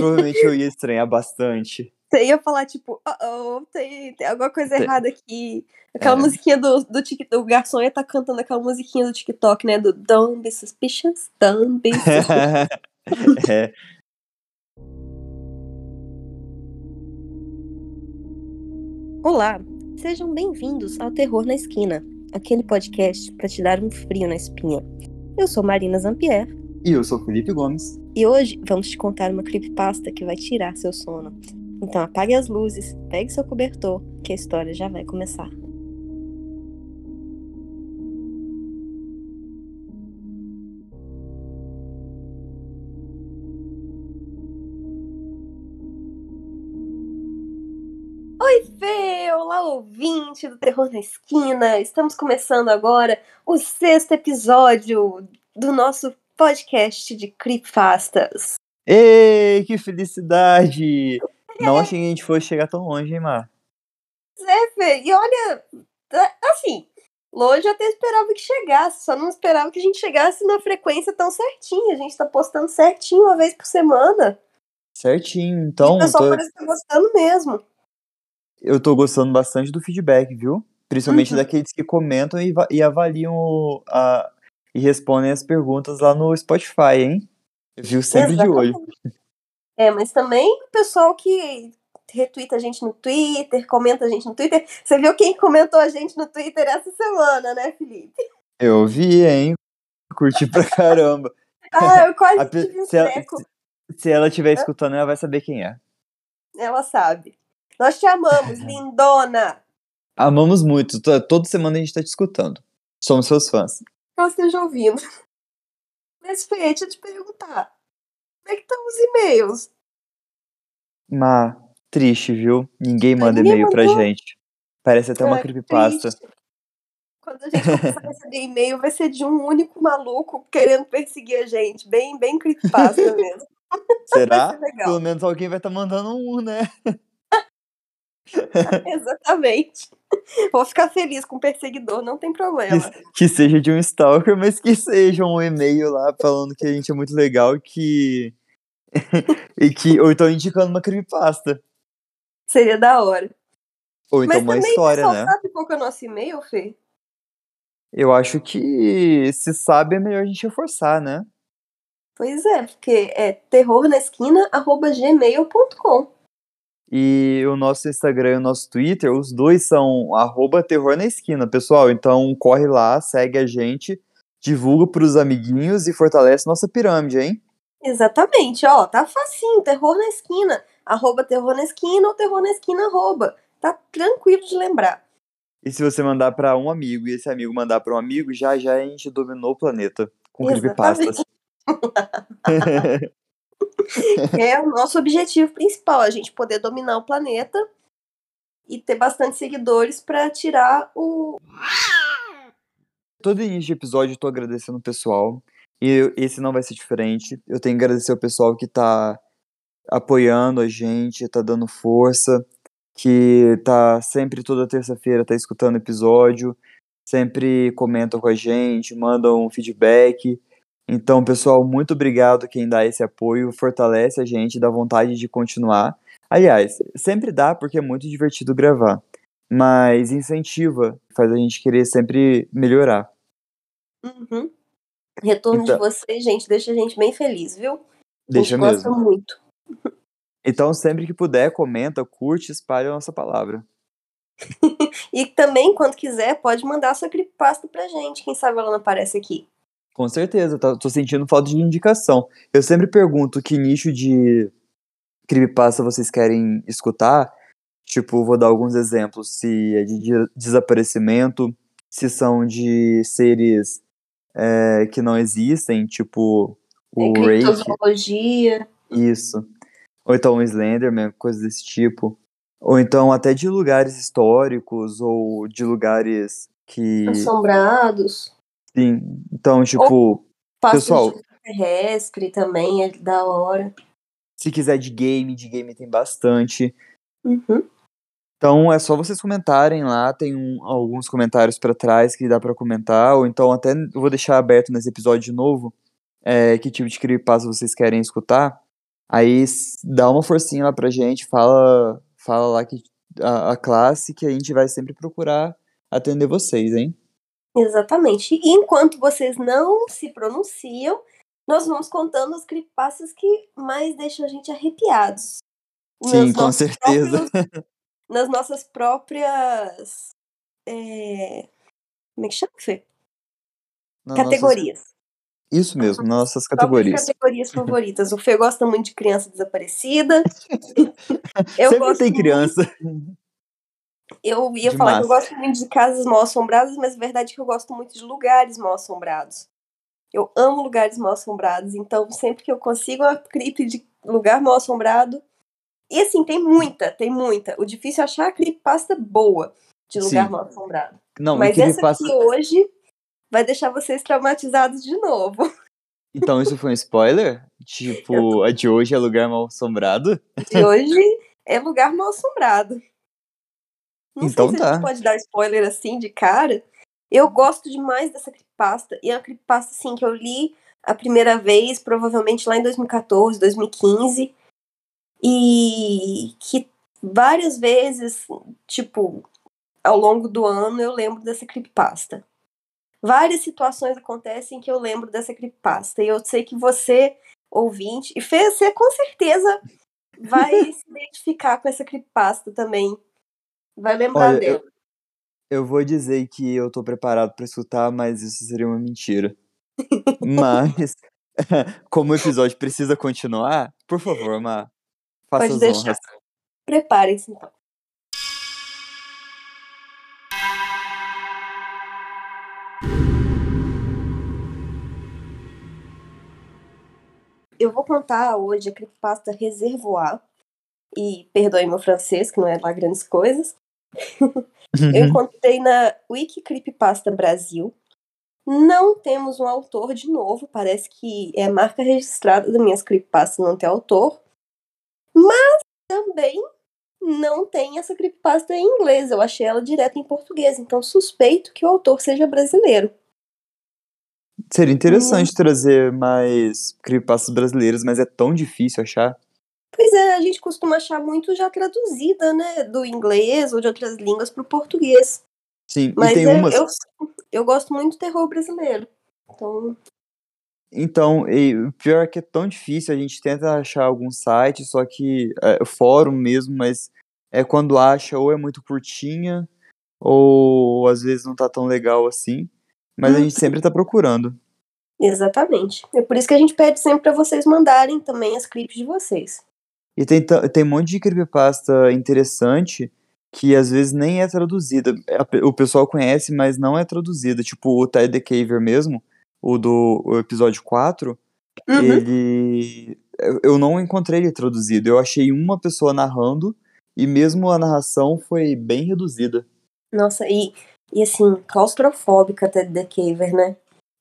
provavelmente eu ia estranhar bastante. Você ia falar, tipo, oh, oh tem, tem alguma coisa Tem. errada aqui. Aquela É. musiquinha do, do TikTok. O garçom ia estar cantando aquela musiquinha do TikTok, né? Do Don't be suspicious, don't be suspicious. é. Olá, sejam bem-vindos ao Terror na Esquina, aquele podcast para te dar um frio na espinha. Eu sou Marina Zampier E eu sou Felipe Gomes. E hoje vamos te contar uma creepypasta que vai tirar seu sono. Então apague as luzes, pegue seu cobertor, que a história já vai começar. Oi, Fê! Olá, ouvinte do Terror na Esquina! Estamos começando agora o sexto episódio do nosso podcast de creepypastas. Ei, que felicidade! Não achei que a gente fosse chegar tão longe, hein, Mar? É, Fê, e olha, tá- assim, longe eu até esperava que chegasse, só não esperava que a gente chegasse na frequência tão certinha. A gente tá postando certinho uma vez por semana. Certinho. e Então, o pessoal tô- parece que tá gostando mesmo. eu tô gostando bastante do feedback, viu? Principalmente Uhum. daqueles que comentam e, e avaliam o- a- e respondem as perguntas lá no Spotify, hein? Viu sempre de olho. É, mas também o pessoal que retweeta a gente no Twitter, comenta a gente no Twitter. Você viu quem comentou a gente no Twitter essa semana, né, Felipe? Eu vi, hein? Curti pra caramba. Ah, eu quase A tive um se, ela, se- ela estiver escutando, ela vai saber quem é. Ela sabe. Nós te amamos, lindona! Amamos muito. to- Toda semana a gente tá te escutando. Somos seus fãs. Que ela esteja ouvindo. Mas, Fê, deixa eu te perguntar. Como é que estão os e-mails? Mas, triste, viu? Ninguém manda e-mail pra mandou. gente. Parece até uma Ah, creepypasta. triste. Quando a gente começar a receber e-mail, vai ser de um único maluco querendo perseguir a gente. Bem, bem creepypasta mesmo. Será? Pelo menos alguém vai estar mandando um, né? Exatamente. Vou ficar feliz com o perseguidor, não tem problema. Que, que seja de um stalker, mas que seja um e-mail lá falando que a gente é muito legal e que. e que. Ou então indicando uma creepypasta. Seria da hora. Ou então Mas uma também história, né? sabe qual que é o nosso e-mail, Fê? Eu acho que se sabe é melhor a gente reforçar, né? Pois é, porque é terrornaesquina.gmail.com. E o nosso Instagram e o nosso Twitter, os dois são arroba terror na esquina, pessoal. Então corre lá, segue a gente, divulga pros amiguinhos e fortalece nossa pirâmide, hein? Exatamente, ó, tá facinho, terror na esquina, arroba terror na esquina ou terror na esquina arroba. Tá tranquilo de lembrar. E se você mandar pra um amigo e esse amigo mandar pra um amigo, já já a gente dominou o planeta com creepypastas. É o nosso objetivo principal, a gente poder dominar o planeta e ter bastante seguidores pra tirar o. Todo início de episódio eu tô agradecendo o pessoal. E esse não vai ser diferente. Eu tenho que agradecer o pessoal que tá apoiando a gente, tá dando força, que tá sempre toda terça-feira tá escutando episódio, sempre comentam com a gente, mandam um feedback. Então, pessoal, muito obrigado quem dá esse apoio, fortalece a gente, dá vontade de continuar. Aliás, sempre dá porque é muito divertido gravar, mas incentiva, faz a gente querer sempre melhorar. Uhum. Retorno Então- de vocês, gente, deixa a gente bem feliz, viu? A Deixa gente gosta mesmo. muito. Então, sempre que puder, comenta, curte, espalha a nossa palavra. E também, quando quiser, pode mandar sua creepypasta pra gente. Quem sabe ela não aparece aqui. Com certeza, tá- tô sentindo falta de indicação. Eu sempre pergunto que nicho de creepypasta vocês querem escutar. Tipo, vou dar alguns exemplos. Se é de de- desaparecimento, se são de seres é, que não existem, tipo o é, Rake, isso. Ou então o Slenderman, coisas desse tipo. Ou então até de lugares históricos, ou de lugares que. assombrados. Sim. Então, tipo, Passos Pessoal- terrestre também é da hora. se quiser de game, de game tem bastante. Uhum. Então é só vocês comentarem lá, tem um- alguns comentários pra trás que dá pra comentar, ou então até eu vou deixar aberto nesse episódio de novo é, que tipo de creepypasta vocês querem escutar. Aí dá uma forcinha lá pra gente, fala, fala lá que a, a classe que a gente vai sempre procurar atender vocês, hein? Exatamente. E enquanto vocês não se pronunciam, nós vamos contando as creepypastas que mais deixam a gente arrepiados. Sim, com certeza. Próprios, nas nossas próprias. É... Como é que chama, Fê? categorias. Nossas... Isso mesmo, nossas categorias. categorias favoritas. O Fê gosta muito de criança desaparecida. Eu Sempre tem criança. Muito... Eu ia de falar massa. que eu gosto muito de casas mal assombradas, mas a verdade é que eu gosto muito de lugares mal assombrados. Eu amo lugares mal assombrados, então sempre que eu consigo uma clipe de lugar mal assombrado. E assim, tem muita, tem muita. O difícil é achar a clipe pasta boa de lugar Sim. mal assombrado. Não, Mas essa passa... aqui hoje vai deixar vocês traumatizados de novo. Então isso foi um spoiler? Tipo, a de hoje é lugar mal assombrado? De hoje é lugar mal assombrado. Não então sei se tá. a gente pode dar spoiler assim de cara. Eu gosto demais dessa creepypasta. E é uma creepypasta, assim, que eu li a primeira vez, provavelmente lá em 2014, 2015. E que várias vezes, tipo, ao longo do ano eu lembro dessa creepypasta. Várias situações acontecem que eu lembro dessa creepypasta. E eu sei que você, ouvinte, e você com certeza vai se identificar com essa creepypasta também. Vai lembrar Olha, dela. Eu, eu vou dizer que eu tô preparado para escutar, mas isso seria uma mentira. mas, como o episódio precisa continuar, por favor, Má, faça Pode as deixar. honras. Preparem-se então. Eu vou contar hoje a creepypasta Reservoir. E perdoe meu francês, que não é lá grandes coisas. Uhum. Eu encontrei na Wiki Creepypasta Brasil. Não temos um autor de novo, parece que é a marca registrada das minhas creepypastas não ter autor. Mas também não tem essa creepypasta em inglês, eu achei ela direto em português, então suspeito que o autor seja brasileiro. Seria interessante hum. trazer mais creepypastas brasileiras, mas é tão difícil achar. Pois é, a gente costuma achar muito já traduzida, né, do inglês ou de outras línguas para o português. Sim, Mas e tem é, umas... eu, eu gosto muito do terror brasileiro. Então. Então, e o pior é que é tão difícil, a gente tenta achar algum site, só que é fórum mesmo, mas é quando acha ou é muito curtinha, ou às vezes não tá tão legal assim. Mas hum. a gente uhum. sempre tá procurando. Exatamente. É por isso que a gente pede sempre para vocês mandarem também as clipes de vocês. E tem, tem um monte de creepypasta interessante que às vezes nem é traduzida. É, o pessoal conhece, mas não é traduzida. Tipo o Ty the Caver mesmo, o do o episódio 4, uhum. ele. Eu não encontrei ele traduzido. Eu achei uma pessoa narrando e mesmo a narração foi bem reduzida. Nossa, e, e assim, claustrofóbica até The Caver, né?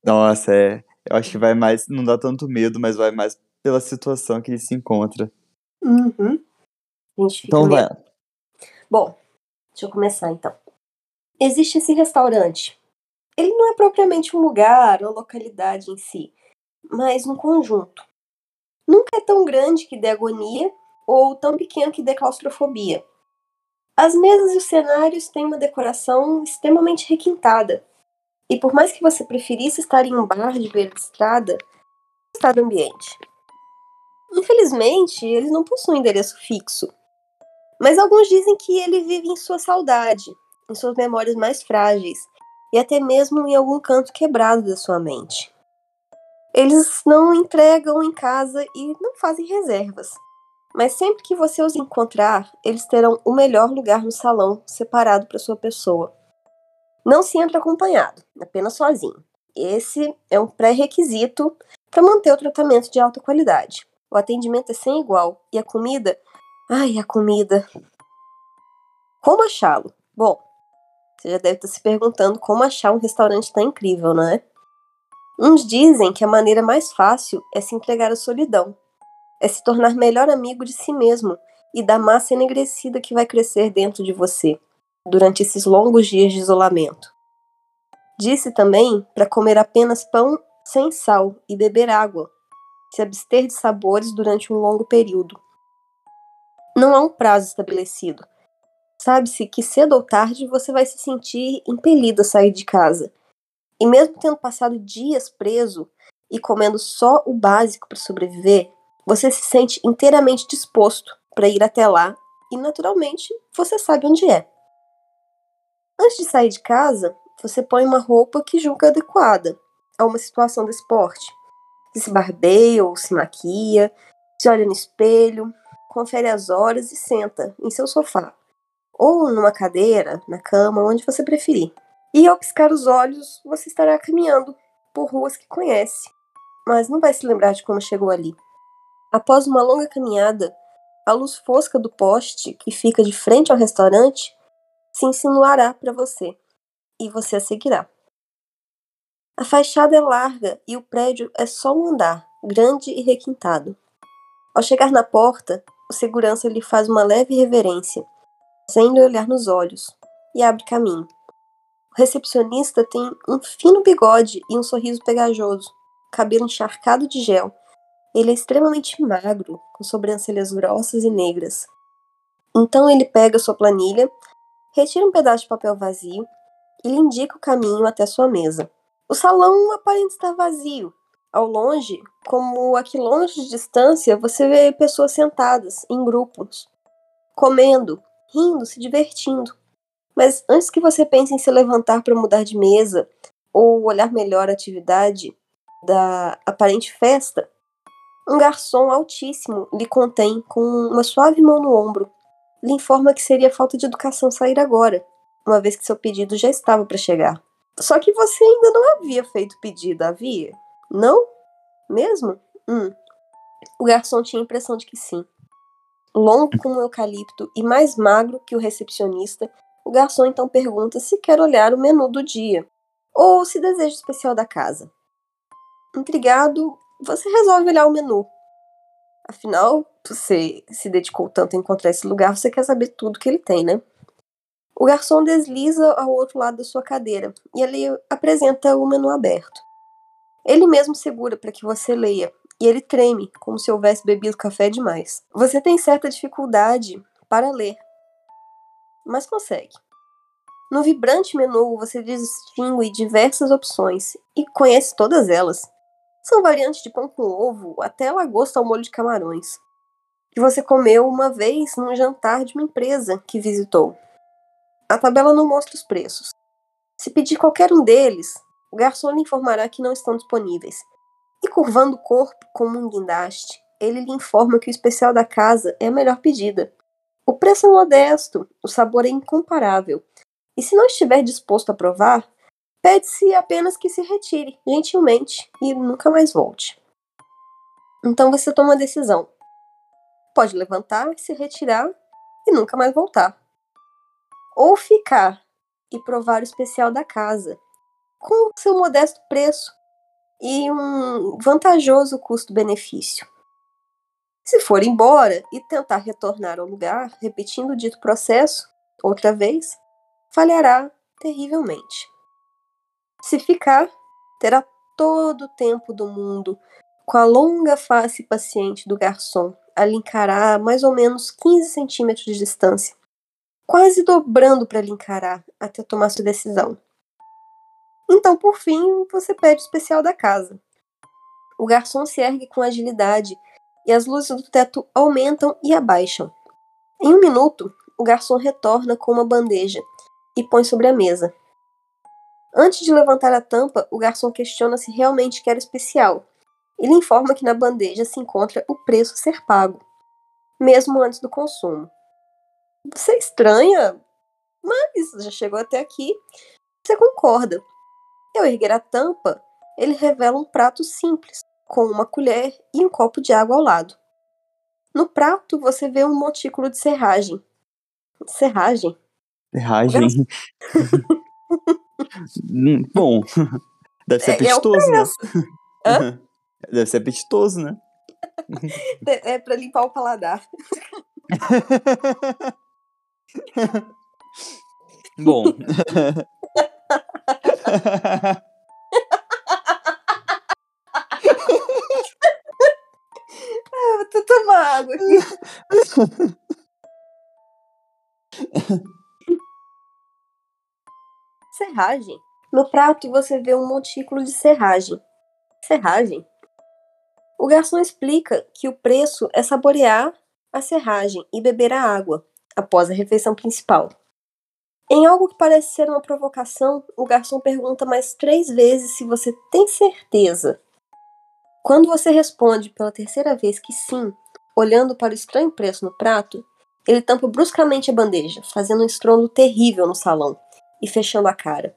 Nossa, é. Eu acho que vai mais. Não dá tanto medo, mas vai mais pela situação que ele se encontra. Uhum. então vai. Bom, deixa eu começar então. Existe esse restaurante. Ele não é propriamente um lugar ou localidade em si, mas um conjunto. Nunca é tão grande que dê agonia ou tão pequeno que dê claustrofobia. As mesas e os cenários têm uma decoração extremamente requintada. E por mais que você preferisse estar em um bar de beira de estrada, está do ambiente. Infelizmente, eles não possuem endereço fixo. Mas alguns dizem que ele vive em sua saudade, em suas memórias mais frágeis e até mesmo em algum canto quebrado da sua mente. Eles não entregam em casa e não fazem reservas. Mas sempre que você os encontrar, eles terão o melhor lugar no salão, separado para sua pessoa. Não se entra acompanhado, apenas sozinho. Esse é um pré-requisito para manter o tratamento de alta qualidade. O atendimento é sem igual. E a comida? Ai, a comida. Como achá-lo? Bom, você já deve estar se perguntando como achar um restaurante tão incrível, não é? Uns dizem que a maneira mais fácil é se entregar à solidão, é se tornar melhor amigo de si mesmo e da massa enegrecida que vai crescer dentro de você durante esses longos dias de isolamento. Disse também para comer apenas pão sem sal e beber água, se abster de sabores durante um longo período. Não há um prazo estabelecido. Sabe-se que cedo ou tarde você vai se sentir impelido a sair de casa. E mesmo tendo passado dias preso e comendo só o básico para sobreviver, você se sente inteiramente disposto para ir até lá e, naturalmente, você sabe onde é. Antes de sair de casa, você põe uma roupa que julga adequada a uma situação do esporte. Você se barbeia ou se maquia, se olha no espelho, confere as horas e senta em seu sofá ou numa cadeira, na cama, onde você preferir. E ao piscar os olhos, você estará caminhando por ruas que conhece, mas não vai se lembrar de como chegou ali. Após uma longa caminhada, a luz fosca do poste que fica de frente ao restaurante se insinuará para você e você a seguirá. A fachada é larga e o prédio é só um andar, grande e requintado. Ao chegar na porta, o segurança lhe faz uma leve reverência sem lhe olhar nos olhos, e abre caminho. O recepcionista tem um fino bigode e um sorriso pegajoso, cabelo encharcado de gel. Ele é extremamente magro, com sobrancelhas grossas e negras. Então ele pega sua planilha, retira um pedaço de papel vazio e lhe indica o caminho até sua mesa. O salão aparenta estar vazio. Ao longe, como a quilômetros de distância, você vê pessoas sentadas, em grupos, comendo, rindo, se divertindo. Mas antes que você pense em se levantar para mudar de mesa ou olhar melhor a atividade da aparente festa, um garçom altíssimo lhe contém com uma suave mão no ombro. Lhe informa que seria falta de educação sair agora, uma vez que seu pedido já estava para chegar. Só que você ainda não havia feito pedido, havia? Não? Mesmo? Hum. O garçom tinha a impressão de que sim longo como um eucalipto e mais magro que o recepcionista, o garçom então pergunta se quer olhar o menu do dia ou se deseja especial da casa. Intrigado, você resolve olhar o menu. Afinal, você se dedicou tanto a encontrar esse lugar, você quer saber tudo que ele tem, né? O garçom desliza ao outro lado da sua cadeira e ele apresenta o menu aberto. Ele mesmo segura para que você leia, e ele treme, como se houvesse bebido café demais. Você tem certa dificuldade para ler, mas consegue. No vibrante menu você distingue diversas opções e conhece todas elas. São variantes de pão com ovo até lagosta ao molho de camarões, que você comeu uma vez num jantar de uma empresa que visitou. A tabela não mostra os preços. Se pedir qualquer um deles, o garçom lhe informará que não estão disponíveis e curvando o corpo como um guindaste, ele lhe informa que o especial da casa é a melhor pedida. O preço é modesto, o sabor é incomparável. E se não estiver disposto a provar, pede-se apenas que se retire, gentilmente, e nunca mais volte. Então você toma a decisão. Pode levantar, se retirar e nunca mais voltar. Ou ficar e provar o especial da casa, com seu modesto preço, e um vantajoso custo-benefício. Se for embora e tentar retornar ao lugar, repetindo o dito processo, outra vez, falhará terrivelmente. Se ficar, terá todo o tempo do mundo, com a longa face paciente do garçom, a lhe mais ou menos 15 centímetros de distância, quase dobrando para lhe encarar até tomar sua decisão. Então, por fim, você pede o especial da casa. O garçom se ergue com agilidade e as luzes do teto aumentam e abaixam. Em um minuto, o garçom retorna com uma bandeja e põe sobre a mesa. Antes de levantar a tampa, o garçom questiona se realmente quer o especial. Ele informa que na bandeja se encontra o preço a ser pago, mesmo antes do consumo. Você é estranha, mas já chegou até aqui. Você concorda. Ao erguer a tampa, ele revela um prato simples, com uma colher e um copo de água ao lado. No prato, você vê um montículo de serragem. Serragem? Serragem? Hum, bom, deve ser apetitoso, é, é né? Deve ser apetitoso, né? É, é pra limpar o paladar. Bom. uma água aqui. serragem. No prato você vê um montículo de serragem. Serragem? O garçom explica que o preço é saborear a serragem e beber a água após a refeição principal. Em algo que parece ser uma provocação, o garçom pergunta mais três vezes se você tem certeza. Quando você responde pela terceira vez que sim, olhando para o estranho preço no prato, ele tampa bruscamente a bandeja, fazendo um estrondo terrível no salão e fechando a cara.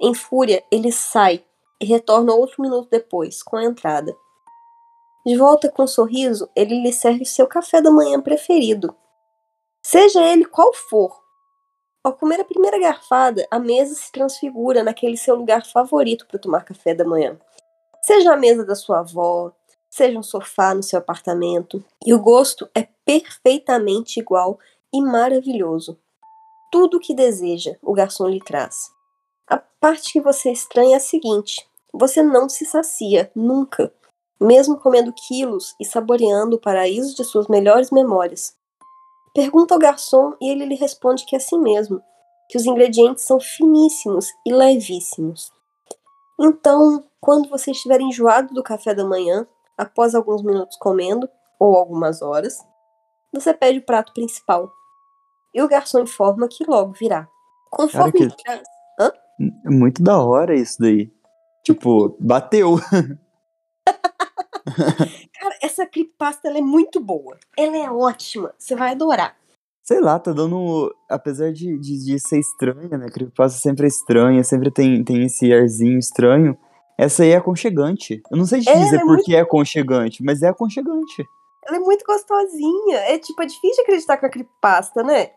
Em fúria, ele sai e retorna outro minuto depois, com a entrada. De volta com um sorriso, ele lhe serve seu café da manhã preferido. Seja ele qual for. Ao comer a primeira garfada, a mesa se transfigura naquele seu lugar favorito para tomar café da manhã. Seja a mesa da sua avó, seja um sofá no seu apartamento, e o gosto é perfeitamente igual e maravilhoso. Tudo o que deseja, o garçom lhe traz. A parte que você estranha é a seguinte: você não se sacia, nunca, mesmo comendo quilos e saboreando o paraíso de suas melhores memórias. Pergunta ao garçom e ele lhe responde que é assim mesmo, que os ingredientes são finíssimos e levíssimos. Então, quando você estiver enjoado do café da manhã, após alguns minutos comendo, ou algumas horas, você pede o prato principal. E o garçom informa que logo virá. Conforme Cara, que-. Hã? É muito da hora isso daí. Tipo, bateu. Essa creepypasta ela é muito boa. Ela é ótima. Você vai adorar. Sei lá, tá dando. Apesar de, de, de ser estranha, né? Creepypasta sempre é estranha, sempre tem, tem esse arzinho estranho. Essa aí é aconchegante. Eu não sei te dizer é por muito- que é aconchegante, mas é aconchegante. Ela é muito gostosinha. É tipo, é difícil de acreditar com a creepypasta, né?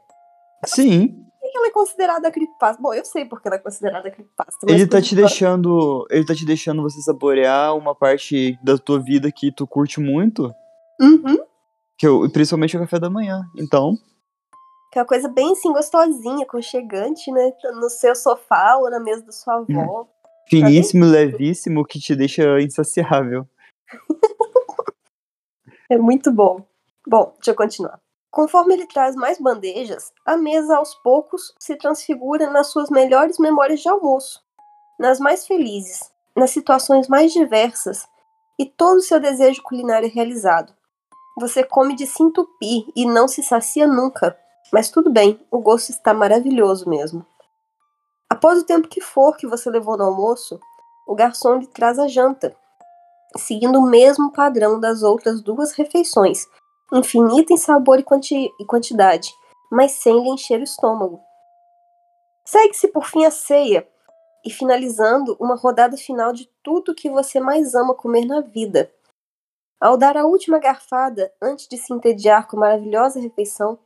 Sim, que ela é considerada creepypasta? Bom, eu sei porque ela é considerada creepypasta. ele tá te deixando. Ele tá te deixando você saborear uma parte da tua vida que tu curte muito. Uhum. Que eu, principalmente o café da manhã. Então, Que é uma coisa bem assim, gostosinha, aconchegante, né? No seu sofá ou na mesa da sua avó. finíssimo e levíssimo que te deixa insaciável. É muito bom. Bom, deixa eu continuar. Conforme ele traz mais bandejas, a mesa aos poucos se transfigura nas suas melhores memórias de almoço, nas mais felizes, nas situações mais diversas e todo o seu desejo culinário é realizado. Você come de se entupir e não se sacia nunca, mas tudo bem, o gosto está maravilhoso mesmo. Após o tempo que for que você levou no almoço, o garçom lhe traz a janta, seguindo o mesmo padrão das outras duas refeições, infinita em sabor e, quanti e quantidade, mas sem lhe encher o estômago. Segue-se por fim a ceia, e finalizando uma rodada final de tudo que você mais ama comer na vida. Ao dar a última garfada, antes de se entediar com a maravilhosa refeição,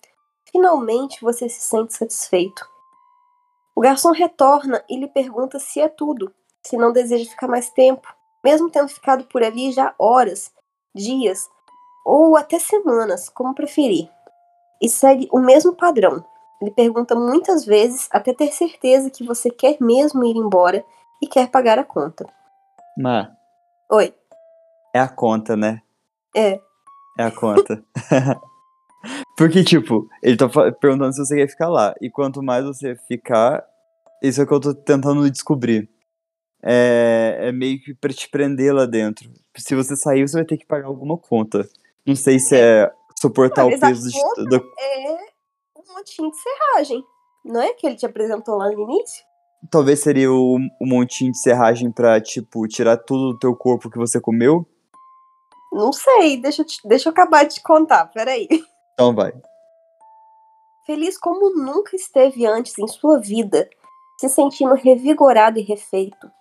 finalmente você se sente satisfeito. O garçom retorna e lhe pergunta se é tudo, se não deseja ficar mais tempo, mesmo tendo ficado por ali já horas, dias ou até semanas, como preferir. E segue o mesmo padrão. Ele pergunta muitas vezes até ter certeza que você quer mesmo ir embora e quer pagar a conta. Mas Oi. é a conta, né? É. É a conta. Porque, tipo, ele tá perguntando se você quer ficar lá. E quanto mais você ficar, isso é o que eu tô tentando descobrir. É, é meio que pra te prender lá dentro. Se você sair, você vai ter que pagar alguma conta. Não sei se é suportar Mas o peso de, da, É um montinho de serragem. Não é que ele te apresentou lá no início? Talvez seria o, o montinho de serragem pra, tipo, tirar tudo do teu corpo que você comeu. Não sei, deixa eu, te- deixa eu acabar de te contar, peraí. Então vai. Feliz como nunca esteve antes em sua vida, se sentindo revigorado e refeito,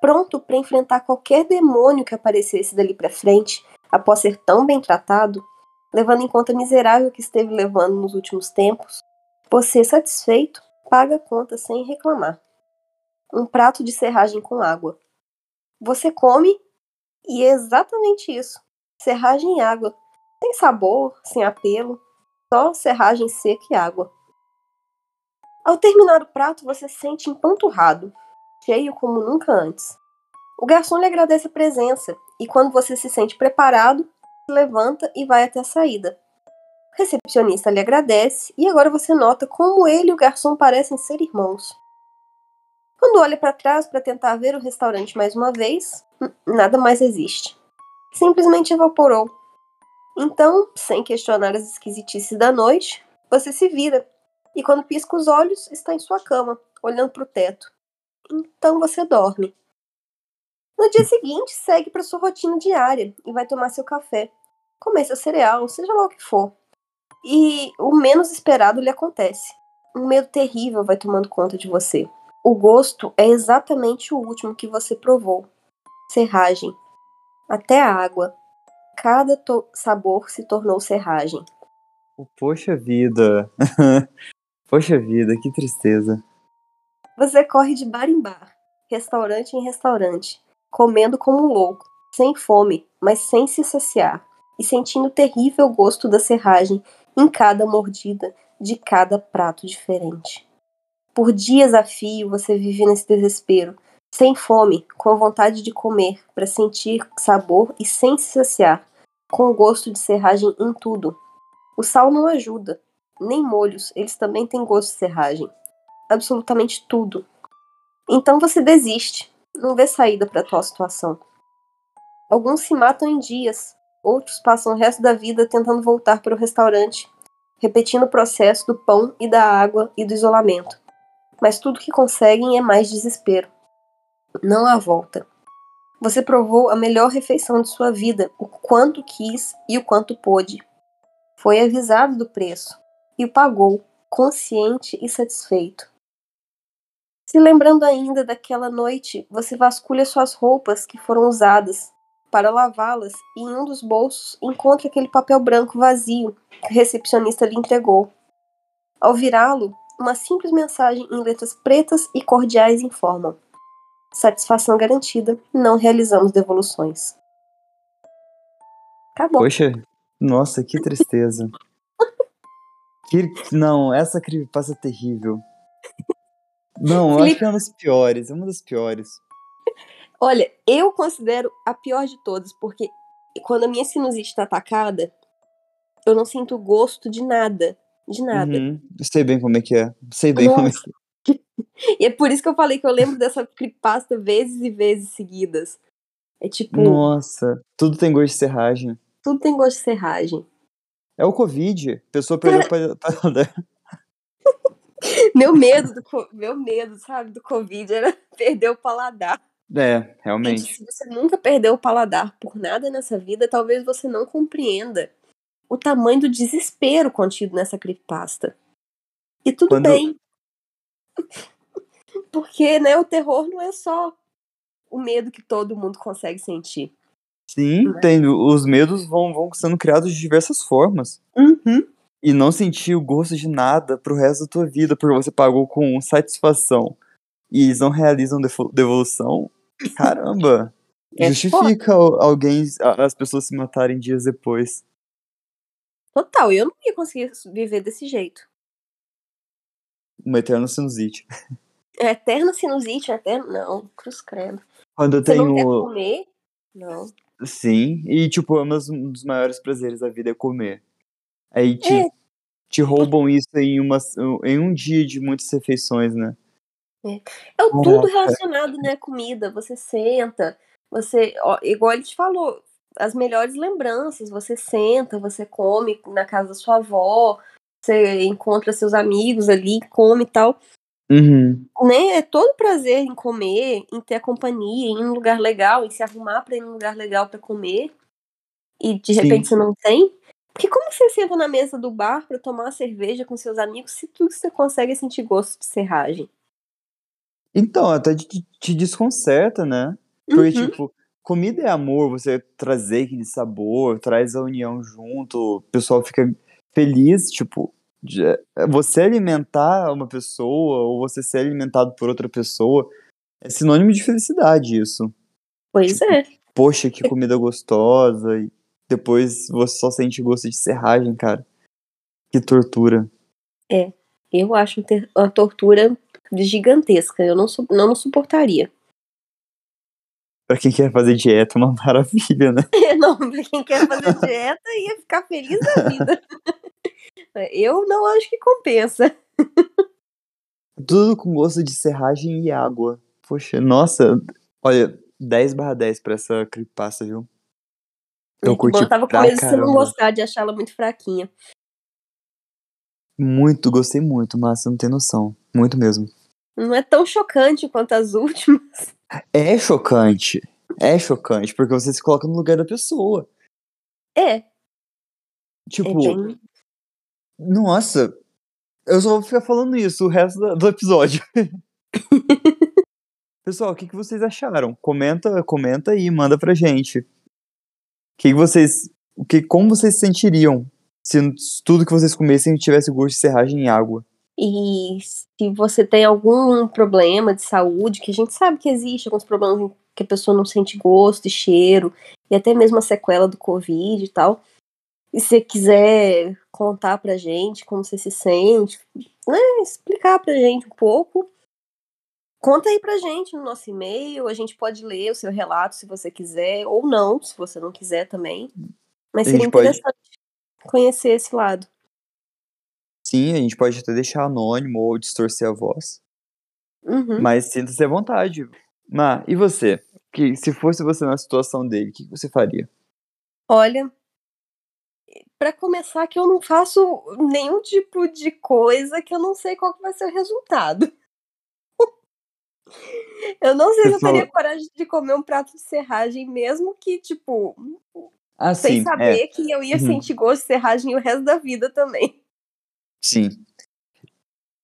pronto para enfrentar qualquer demônio que aparecesse dali para frente, após ser tão bem tratado, levando em conta a miserável que esteve levando nos últimos tempos, você satisfeito paga a conta sem reclamar. Um prato de serragem com água. Você come e é exatamente isso. Serragem e água. Sem sabor, sem apelo, só serragem seca e água. Ao terminar o prato, você se sente empanturrado, cheio como nunca antes. O garçom lhe agradece a presença e, quando você se sente preparado, se levanta e vai até a saída. O recepcionista lhe agradece e agora você nota como ele e o garçom parecem ser irmãos. Quando olha para trás para tentar ver o restaurante mais uma vez, nada mais existe. Simplesmente evaporou. Então, sem questionar as esquisitices da noite, você se vira e quando pisca os olhos, está em sua cama, olhando para o teto. Então você dorme. No dia seguinte, segue para sua rotina diária e vai tomar seu café, comer seu cereal, seja lá o que for. E o menos esperado lhe acontece. Um medo terrível vai tomando conta de você. O gosto é exatamente o último que você provou. Serragem. Até a água. Cada sabor se tornou serragem. Poxa vida. Poxa vida, que tristeza. Você corre de bar em bar, restaurante em restaurante, comendo como um louco, sem fome, mas sem se saciar, e sentindo o terrível gosto da serragem em cada mordida de cada prato diferente. Por dias a fio você vive nesse desespero, sem fome, com vontade de comer, para sentir sabor e sem se saciar, com o gosto de serragem em tudo. O sal não ajuda, nem molhos, eles também têm gosto de serragem. Absolutamente tudo. Então você desiste, não vê saída para tua situação. Alguns se matam em dias, outros passam o resto da vida tentando voltar para o restaurante, repetindo o processo do pão e da água e do isolamento mas tudo que conseguem é mais desespero. Não há volta. Você provou a melhor refeição de sua vida, o quanto quis e o quanto pôde. Foi avisado do preço e o pagou, consciente e satisfeito. Se lembrando ainda daquela noite, você vasculha suas roupas que foram usadas para lavá-las e em um dos bolsos encontra aquele papel branco vazio que o recepcionista lhe entregou. Ao virá-lo, uma simples mensagem em letras pretas e cordiais informa: Satisfação garantida, não realizamos devoluções. Acabou. Poxa, nossa, que tristeza. que, não, essa creepypasta é terrível. Não, eu acho que é uma das piores, é uma das piores. Olha, eu considero a pior de todas, porque quando a minha sinusite está atacada, eu não sinto gosto de nada. De nada. Uhum. Sei bem como é que é. Sei bem Nossa. como é que é. e é por isso que eu falei que eu lembro dessa creepypasta vezes e vezes seguidas. É tipo. Nossa, tudo tem gosto de serragem. Tudo tem gosto de serragem. É o Covid. A pessoa perdeu Cara... para. Meu medo do meu medo, sabe, do Covid era perder o paladar. É, realmente. Gente, se você nunca perdeu o paladar por nada nessa vida, talvez você não compreenda o tamanho do desespero contido nessa creepypasta. E tudo Quando... bem. Porque, né, o terror não é só o medo que todo mundo consegue sentir. Sim, né? tem, os medos vão, vão sendo criados de diversas formas. Uhum. E não sentir o gosto de nada pro resto da tua vida, porque você pagou com satisfação e eles não realizam devolução, caramba! É justifica foda. alguém, as pessoas se matarem dias depois. Total, eu não ia conseguir viver desse jeito. Uma eterna sinusite. É eterna sinusite, eterno. Não, cruz credo. Quando eu Você tenho. Não quer comer? Não. Sim, e tipo, um dos maiores prazeres da vida é comer. Aí te, é. te roubam isso em, uma, em um dia de muitas refeições, né? É, é tudo relacionado, né? Comida. Você senta, você. Ó, igual ele te falou, as melhores lembranças. Você senta, você come na casa da sua avó, você encontra seus amigos ali, come e tal. Uhum. Né? É todo prazer em comer, em ter a companhia, em num lugar legal, em se arrumar pra ir num lugar legal para comer. E de repente Sim. você não tem. Porque como você senta na mesa do bar para tomar uma cerveja com seus amigos se tudo você consegue sentir gosto de serragem? Então, até te, te desconcerta, né? Porque, uhum. tipo, comida é amor, você trazer aquele sabor, traz a união junto, o pessoal fica feliz, tipo, de, é, você alimentar uma pessoa ou você ser alimentado por outra pessoa é sinônimo de felicidade isso. Pois tipo, é. Poxa, que comida gostosa e depois você só sente gosto de serragem, cara. Que tortura. É, eu acho uma tortura gigantesca, eu não, não, não suportaria. Pra quem quer fazer dieta, é uma maravilha, né? não, pra quem quer fazer dieta ia ficar feliz da vida. Eu não acho que compensa. Tudo com gosto de serragem e água. Poxa, nossa, olha, 10 barra 10 pra essa creepypasta, viu? Eu curti bom, eu tava com medo de você não gostar, de achar ela muito fraquinha. Muito, gostei muito, mas você não tem noção. Muito mesmo. Não é tão chocante quanto as últimas. É chocante. É chocante, porque você se coloca no lugar da pessoa. É, Tipo, é bem. nossa, eu só vou ficar falando isso o resto do episódio. Pessoal, o que, que vocês acharam? Comenta, comenta aí, manda pra gente. Que, vocês. Que, como vocês se sentiriam se tudo que vocês comessem tivesse gosto de serragem e água? E se você tem algum problema de saúde, que a gente sabe que existe alguns problemas em que a pessoa não sente gosto e cheiro, e até mesmo a sequela do Covid e tal. E se você quiser contar pra gente como você se sente, né, explicar pra gente um pouco, conta aí pra gente no nosso e-mail. A gente pode ler o seu relato se você quiser, ou não, se você não quiser também. Mas seria gente pode- interessante conhecer esse lado. Sim, a gente pode até deixar anônimo ou distorcer a voz. Uhum. Mas sinta-se à vontade. Má, e você? Que, se fosse você na situação dele, o que, você faria? Olha, pra começar que eu não faço nenhum tipo de coisa que eu não sei qual que vai ser o resultado. Eu não sei se eu Pessoal- teria coragem de comer um prato de serragem, mesmo que, tipo, Ah, sem sim, saber é. que eu ia Uhum. sentir gosto de serragem o resto da vida também. Sim.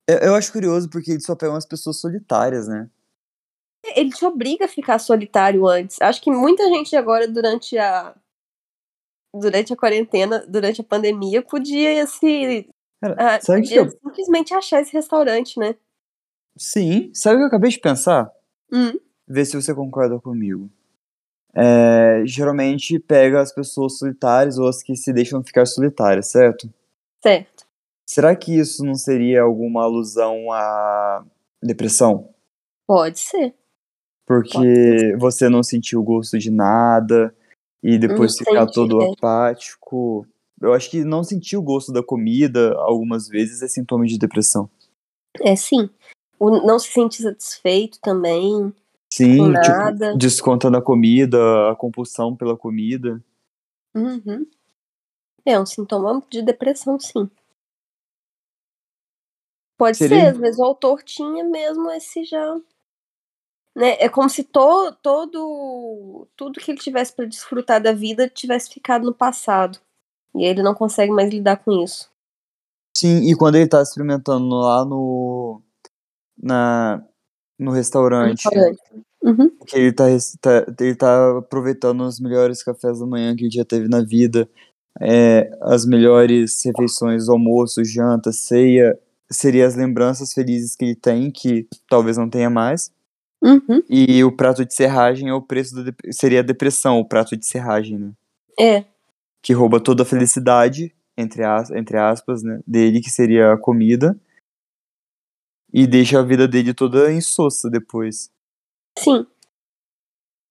Eu, eu acho curioso porque eles só pegam as pessoas solitárias, né? Ele te obriga a ficar solitário antes. Acho que muita gente agora, durante a. Durante a quarentena, durante a pandemia, podia se. Cara, podia simplesmente achar esse restaurante, né? Sim, sabe o que eu acabei de pensar? Hum. Vê se você concorda comigo. É, geralmente pega as pessoas solitárias ou as que se deixam ficar solitárias, certo? Certo. Será que isso não seria alguma alusão à depressão? Pode ser. Porque você não sentiu gosto de nada e depois Não ficar sente, todo é. apático. Eu acho que não sentir o gosto da comida algumas vezes é sintoma de depressão. É sim. O não se sentir satisfeito também. Sim, tipo, nada. desconta na comida, a compulsão pela comida. Uhum. É um sintoma de depressão, sim. Pode Seria- ser, às vezes o autor tinha mesmo esse já. Né? É como se to, todo tudo que ele tivesse para desfrutar da vida tivesse ficado no passado. E ele não consegue mais lidar com isso. Sim, e quando ele tá experimentando lá no. Na, no restaurante, Uhum. que ele tá, tá- ele tá aproveitando os melhores cafés da manhã que ele já teve na vida, é, as melhores refeições, almoço, janta, ceia, seria as lembranças felizes que ele tem, que talvez não tenha mais. Uhum. E o prato de serragem é o preço da seria a depressão, o prato de serragem, né? É. Que rouba toda a felicidade, entre, as, entre aspas, né, dele, que seria a comida, e deixa a vida dele toda insossa depois. Sim.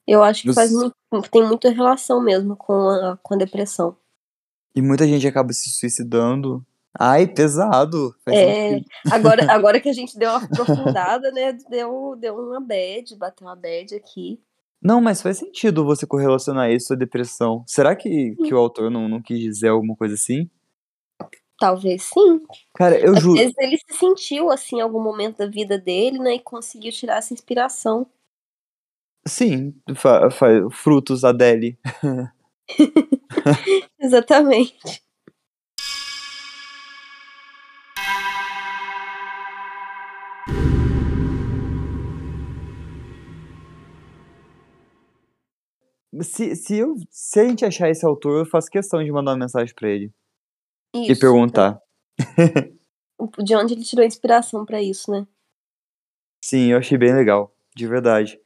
Eu acho que faz muito, tem muita relação mesmo com a, com a depressão. E muita gente acaba se suicidando. Ai, pesado. É, sentido. agora, agora que a gente deu uma aprofundada, né? Deu, deu uma bad, bateu uma bad aqui. Não, mas faz sentido você correlacionar isso à depressão. Será que, que o autor não, não quis dizer alguma coisa assim? Talvez sim. Cara, eu Às juro. vezes ele se sentiu assim em algum momento da vida dele, né? E conseguiu tirar essa inspiração. Sim, fa, fa- frutos Adele. Exatamente. Se, se, eu, se a gente achar esse autor, eu faço questão de mandar uma mensagem pra ele e Isso. perguntar. De onde ele tirou a inspiração pra isso, né? Sim, eu achei bem legal, de verdade.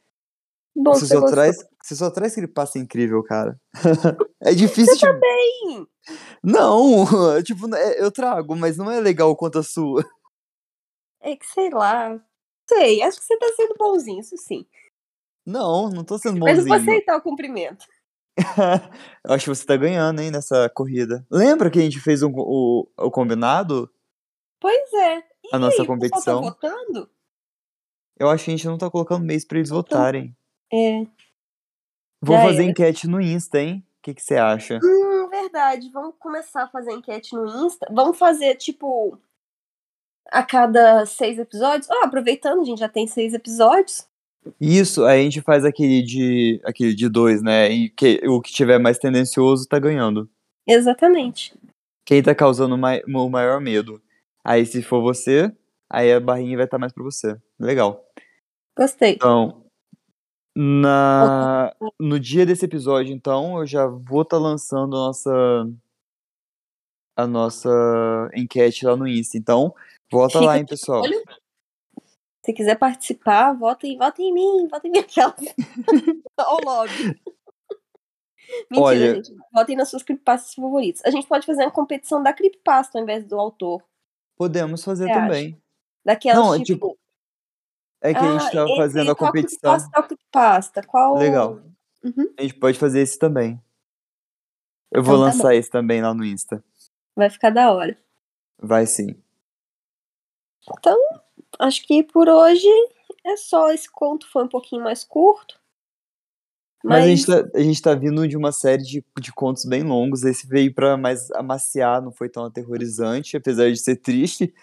Bom, Você você só, gostou. traz, você só traz aquele passe incrível, cara. é difícil de. Sim. Não, tipo, é- eu trago, mas não é legal quanto a sua. É que sei lá. Sei, acho que você tá sendo bonzinho, isso sim. Não, não tô sendo Mas eu vou bonzinho. aceitar o cumprimento. Eu acho que você tá ganhando, hein, nessa corrida. Lembra que a gente fez o, o, o combinado? Pois é. A E nossa aí, pessoal competição? tá votando? Eu acho que a gente não tá colocando mês pra eles votarem. É. Vou Já fazer era. enquete no Insta, hein? O que que você acha? Hum, verdade. Vamos começar a fazer enquete no Insta. Vamos fazer, tipo, a cada seis episódios. Ó, aproveitando, a gente já tem seis episódios. Isso, aí a gente faz aquele de aquele de dois, né? E que, o que tiver mais tendencioso tá ganhando. Exatamente. Quem tá causando mai- o maior medo. Aí se for você, aí a barrinha vai estar mais pra você. Legal. Gostei. Então, na no dia desse episódio, então, eu já vou estar lançando a nossa a nossa enquete lá no Insta. Então, volta lá, hein, pessoal. Olha, se quiser participar, vota em, vota em mim, vota em mim. Aquela... Olha o lobby. Mentira, Olha- gente. Votem nas suas creepypastas favoritas. A gente pode fazer uma competição da creepypasta ao invés do autor. Podemos fazer Você acha? também. Daquelas, Não, é tipo... É que a gente tá esse- fazendo a competição. qual creepypasta? Qual... Legal. Uhum. A gente pode fazer esse também. Eu vou Então tá lançar esse também lá no Insta. Vai ficar da hora. Vai sim. Acho que por hoje é só. Esse conto foi um pouquinho mais curto. Mas, Mas, a, gente tá, a gente tá vindo de uma série de, de contos bem longos. Esse veio pra mais amaciar, não foi tão aterrorizante, apesar de ser triste.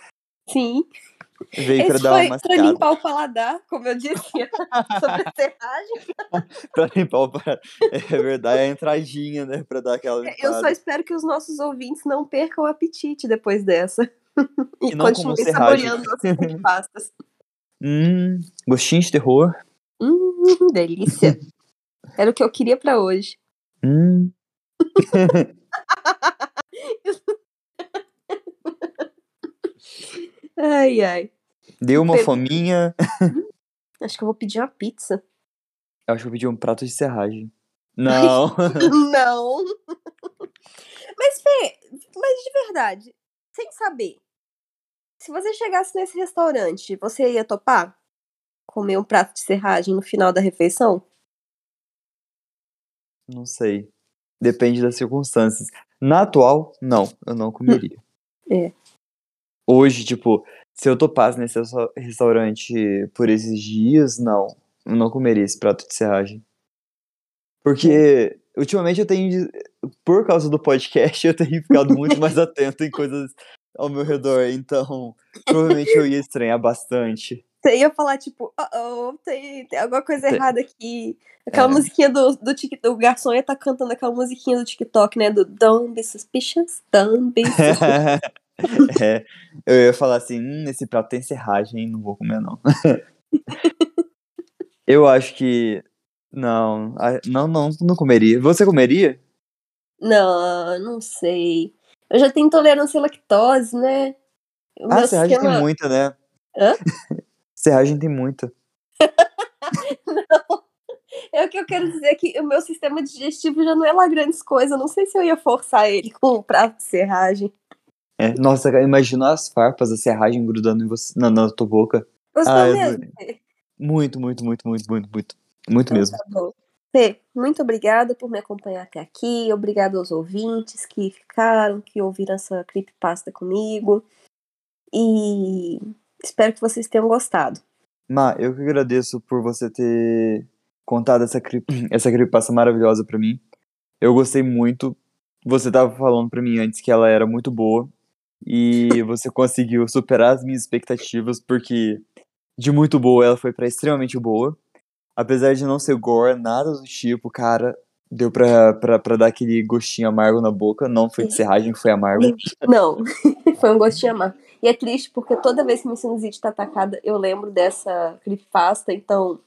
sim. Veio Esse dar uma foi pra limpar o paladar, como eu disse sobre a serragem. pra limpar o pra- É verdade, é a entradinha, né? Pra dar aquela É, Eu só limpada. espero que os nossos ouvintes não percam o apetite depois dessa. E, E não serragem. saboreando nossas pastas. Hum, gostinho de terror. Hum, delícia. Era o que eu queria pra hoje. Hum. Ai, ai. Deu uma Pe- fominha. Acho que eu vou pedir uma pizza. Eu acho que eu pedi um prato de serragem. Não. Não. Mas, Fê, mas de verdade, sem saber, se você chegasse nesse restaurante, você ia topar comer um prato de serragem no final da refeição? Não sei. Depende das circunstâncias. Na atual, não, eu não comeria. É. Hoje, tipo, se eu topasse nesse restaurante por esses dias, não. Eu não comeria esse prato de serragem. Porque ultimamente eu tenho. Por causa do podcast, eu tenho ficado muito mais atento em coisas ao meu redor. Então, provavelmente eu ia estranhar bastante. Você ia falar, tipo, oh, oh, tem, tem alguma coisa Tem. errada aqui. Aquela É. musiquinha do, do TikTok, o garçom ia estar cantando aquela musiquinha do TikTok, né? Do Don't be suspicious, don't be suspicious. é, eu ia falar assim, hum, esse prato tem serragem, não vou comer não. eu acho que não, não, não, não comeria. Você comeria? não, não sei. Eu já tenho intolerância à lactose, né? O Ah, meu serragem sistema- tem muita, né? Hã? serragem tem muita. É o que eu quero dizer que o meu sistema digestivo já não é lá grandes coisas. Eu não sei se eu ia forçar ele com um prato de serragem. É, nossa, imagina as farpas da serragem grudando em você, na, na tua boca. Gostou Ah, eu mesmo? Muito, muito, muito, muito, muito, muito. Muito Então mesmo. tá. Fê, muito obrigada por me acompanhar até aqui. Obrigada aos ouvintes que ficaram, que ouviram essa creepypasta comigo. E espero que vocês tenham gostado. Ma, eu que agradeço por você ter contado essa, cri- essa creepypasta maravilhosa pra mim. Eu gostei muito. Você tava falando pra mim antes que ela era muito boa. E você conseguiu superar as minhas expectativas, porque de muito boa ela foi pra extremamente boa. Apesar de não ser gore, nada do tipo, cara, deu pra, pra, pra dar aquele gostinho amargo na boca. Não foi de serragem, foi amargo. Não, foi um gostinho amargo. E é triste porque toda vez que minha sinusite tá atacada, eu lembro dessa creepypasta. Então,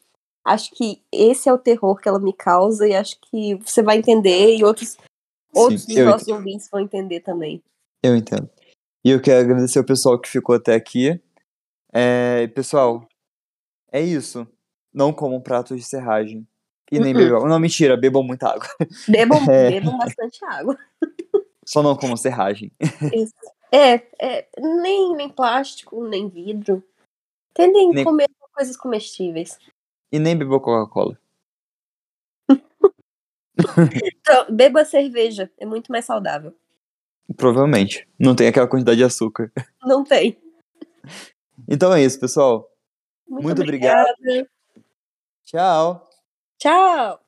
acho que esse é o terror que ela me causa e acho que você vai entender e outros, outros Sim, dos nossos ouvintes vão entender também. Eu entendo. E eu quero agradecer o pessoal que ficou até aqui. É, pessoal, é isso. Não comam pratos de serragem. E nem Uh-uh. bebam. Não, mentira, bebam muita água. Bebam, É. bebam bastante água. Só não comam serragem. Isso. É, é, nem, nem plástico, nem vidro. Tentem Nem- comer coisas comestíveis. E nem bebam Coca-Cola. Então, beba cerveja, é muito mais saudável. Provavelmente. Não tem aquela quantidade de açúcar. Não tem. Então é isso, pessoal. Muito, Muito obrigada. Ciao. Ciao.